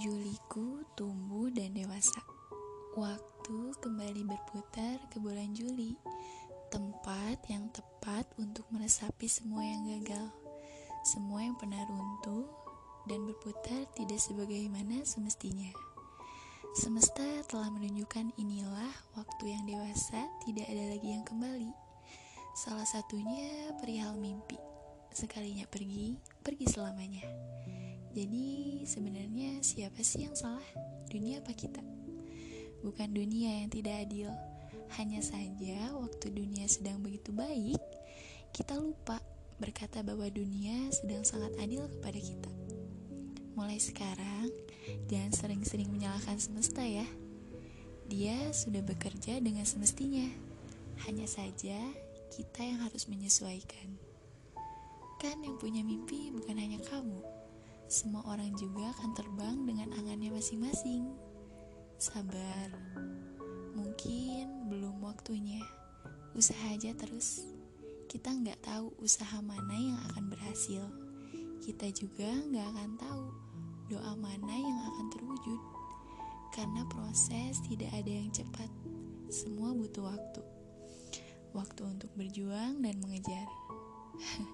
Juliku tumbuh dan dewasa. Waktu kembali berputar ke bulan Juli, tempat yang tepat untuk meresapi semua yang gagal, semua yang pernah runtuh dan berputar tidak sebagaimana semestinya. Semesta telah menunjukkan inilah waktu yang dewasa, tidak ada lagi yang kembali. Salah satunya perihal mimpi. Sekalinya pergi, pergi selamanya. Jadi sebenarnya siapa sih yang salah? Dunia apa kita? Bukan dunia yang tidak adil. Hanya saja waktu dunia sedang begitu baik, kita lupa berkata bahwa dunia sedang sangat adil kepada kita. Mulai sekarang, jangan sering-sering menyalahkan semesta ya. Dia sudah bekerja dengan semestinya. Hanya saja kita yang harus menyesuaikan. Kan yang punya mimpi bukan hanya kamu. Semua orang juga akan terbang dengan angannya masing-masing. Sabar, mungkin belum waktunya. Usaha aja terus. Kita nggak tahu usaha mana yang akan berhasil. Kita juga nggak akan tahu doa mana yang akan terwujud. Karena proses tidak ada yang cepat. Semua butuh waktu. Waktu untuk berjuang dan mengejar.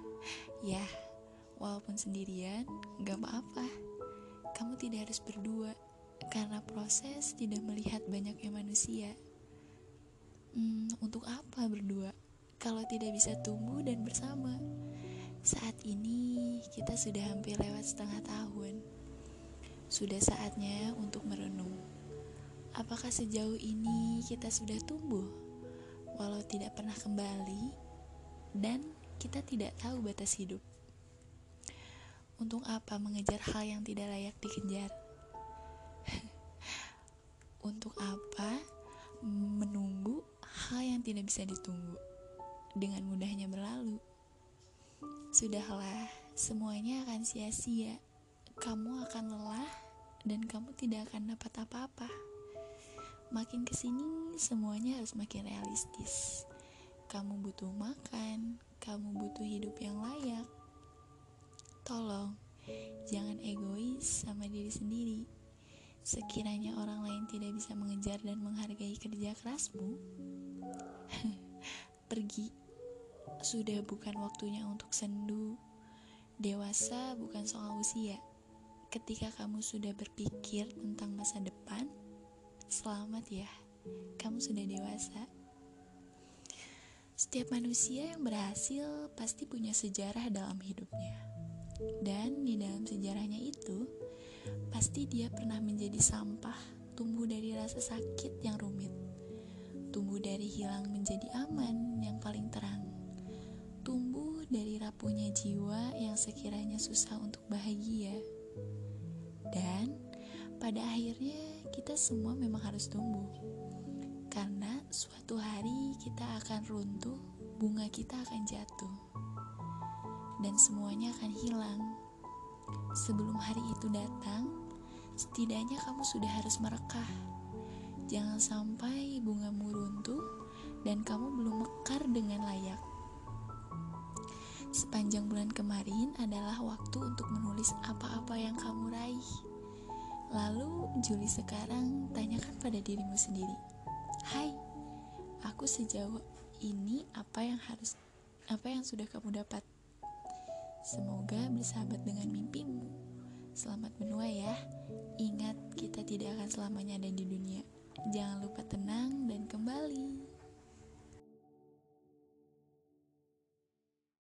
walaupun sendirian, gak apa-apa. Kamu tidak harus berdua karena proses tidak melihat banyaknya manusia. Hmm, untuk apa berdua kalau tidak bisa tumbuh dan bersama? Saat ini kita sudah hampir lewat setengah tahun. Sudah saatnya untuk merenung. Apakah sejauh ini kita sudah tumbuh walau tidak pernah kembali dan kita tidak tahu batas hidup? Untuk apa mengejar hal yang tidak layak dikejar? Untuk apa menunggu hal yang tidak bisa ditunggu dengan mudahnya berlalu? Sudahlah, semuanya akan sia-sia. Kamu akan lelah dan kamu tidak akan dapat apa-apa. Makin ke sini, semuanya harus makin realistis. Kamu butuh makan, kamu butuh hidup yang layak. Tolong, jangan egois sama diri sendiri. Sekiranya orang lain tidak bisa mengejar dan menghargai kerja kerasmu, pergi. Sudah bukan waktunya untuk sendu. Dewasa bukan soal usia. Ketika kamu sudah berpikir tentang masa depan, selamat ya, kamu sudah dewasa. Setiap manusia yang berhasil pasti punya sejarah dalam hidupnya. Dan di dalam sejarahnya itu, Pasti dia pernah menjadi sampah, tumbuh dari rasa sakit yang rumit, tumbuh dari hilang menjadi aman yang paling terang, tumbuh dari rapuhnya jiwa yang sekiranya susah untuk bahagia. Dan pada akhirnya kita semua memang harus tumbuh. Karena suatu hari kita akan runtuh, bunga kita akan jatuh. Dan semuanya akan hilang Sebelum hari itu datang, setidaknya kamu sudah harus merekah. Jangan sampai bungamu runtuh dan kamu belum mekar dengan layak. Sepanjang bulan kemarin adalah waktu untuk menulis apa-apa yang kamu raih. Lalu Juli sekarang tanyakan pada dirimu sendiri. Hai, aku sejauh ini apa yang harus apa yang sudah kamu dapat? Semoga bersahabat dengan mimpimu. Selamat menua ya. Ingat, kita tidak akan selamanya ada di dunia. Jangan lupa tenang dan kembali.